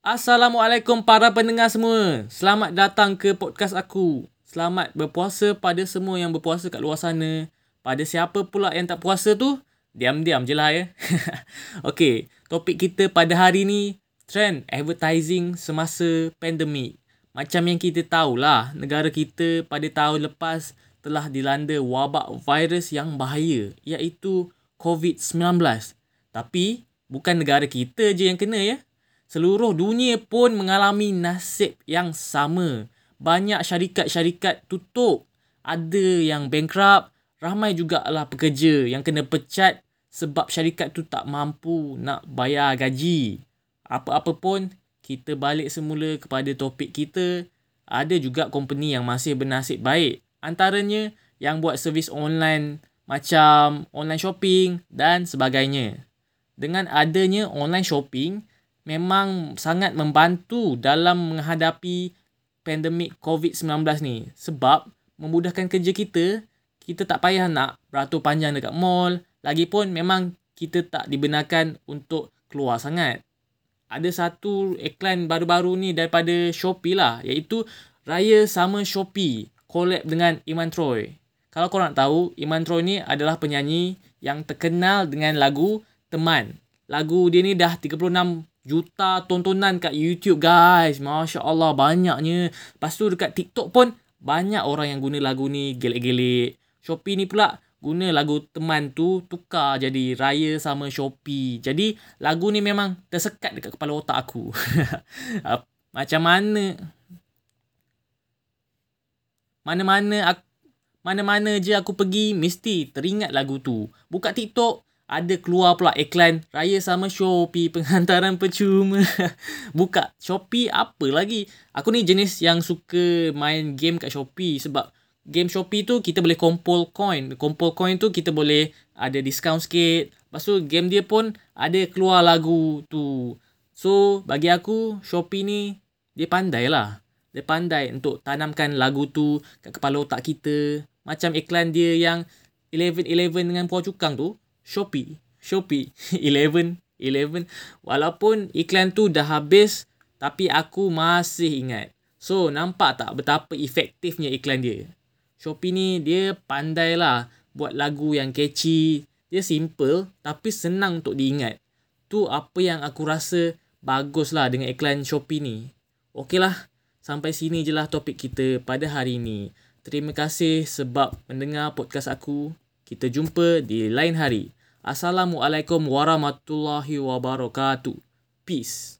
Assalamualaikum para pendengar semua. Selamat datang ke podcast aku. Selamat berpuasa pada semua yang berpuasa kat luar sana. Pada siapa pula yang tak puasa tu, diam-diam je lah ya. okay, topik kita pada hari ni, trend advertising semasa pandemik. Macam yang kita tahulah, negara kita pada tahun lepas telah dilanda wabak virus yang bahaya iaitu COVID-19. Tapi bukan negara kita je yang kena ya. Seluruh dunia pun mengalami nasib yang sama. Banyak syarikat-syarikat tutup. Ada yang bankrupt. Ramai juga lah pekerja yang kena pecat sebab syarikat tu tak mampu nak bayar gaji. Apa-apa pun, kita balik semula kepada topik kita. Ada juga company yang masih bernasib baik. Antaranya yang buat servis online macam online shopping dan sebagainya. Dengan adanya online shopping memang sangat membantu dalam menghadapi pandemik COVID-19 ni sebab memudahkan kerja kita, kita tak payah nak beratur panjang dekat mall, lagipun memang kita tak dibenarkan untuk keluar sangat. Ada satu iklan baru-baru ni daripada Shopee lah iaitu Raya Sama Shopee collab dengan Iman Troy. Kalau korang nak tahu, Iman Troy ni adalah penyanyi yang terkenal dengan lagu Teman. Lagu dia ni dah 36 juta tontonan kat YouTube guys. Masya Allah banyaknya. Lepas tu dekat TikTok pun banyak orang yang guna lagu ni gelik-gelik. Shopee ni pula guna lagu teman tu tukar jadi raya sama Shopee. Jadi lagu ni memang tersekat dekat kepala otak aku. Macam mana mana-mana aku, mana-mana je aku pergi mesti teringat lagu tu. Buka TikTok ada keluar pula iklan raya sama Shopee penghantaran percuma. Buka Shopee apa lagi? Aku ni jenis yang suka main game kat Shopee sebab game Shopee tu kita boleh kumpul coin. Kumpul coin tu kita boleh ada discount sikit. Lepas tu game dia pun ada keluar lagu tu. So bagi aku Shopee ni dia pandai lah. Dia pandai untuk tanamkan lagu tu kat kepala otak kita. Macam iklan dia yang 11-11 dengan puan cukang tu. Shopee. Shopee. 11. 11. Walaupun iklan tu dah habis. Tapi aku masih ingat. So nampak tak betapa efektifnya iklan dia. Shopee ni dia pandai lah buat lagu yang catchy. Dia simple tapi senang untuk diingat. Tu apa yang aku rasa bagus lah dengan iklan Shopee ni. Okey lah. Sampai sini je lah topik kita pada hari ini. Terima kasih sebab mendengar podcast aku. Kita jumpa di lain hari. Assalamualaikum warahmatullahi wabarakatuh. Peace.